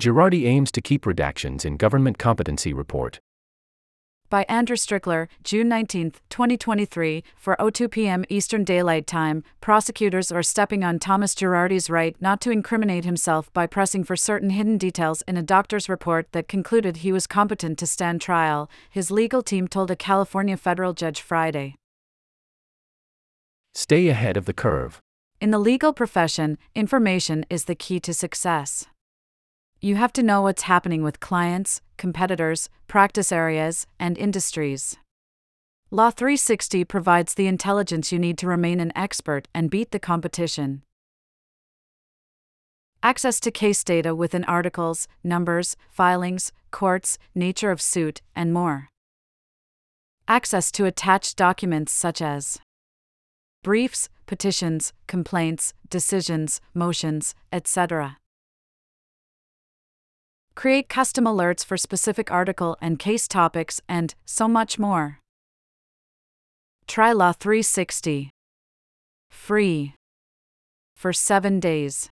Girardi aims to keep redactions in government competency report. By Andrew Strickler, June 19, 2023, for 02 p.m. Eastern Daylight Time, prosecutors are stepping on Thomas Girardi's right not to incriminate himself by pressing for certain hidden details in a doctor's report that concluded he was competent to stand trial, his legal team told a California federal judge Friday. Stay ahead of the curve. In the legal profession, information is the key to success. You have to know what's happening with clients, competitors, practice areas, and industries. Law 360 provides the intelligence you need to remain an expert and beat the competition. Access to case data within articles, numbers, filings, courts, nature of suit, and more. Access to attached documents such as briefs, petitions, complaints, decisions, motions, etc. Create custom alerts for specific article and case topics, and so much more. Try Law 360. Free. For 7 days.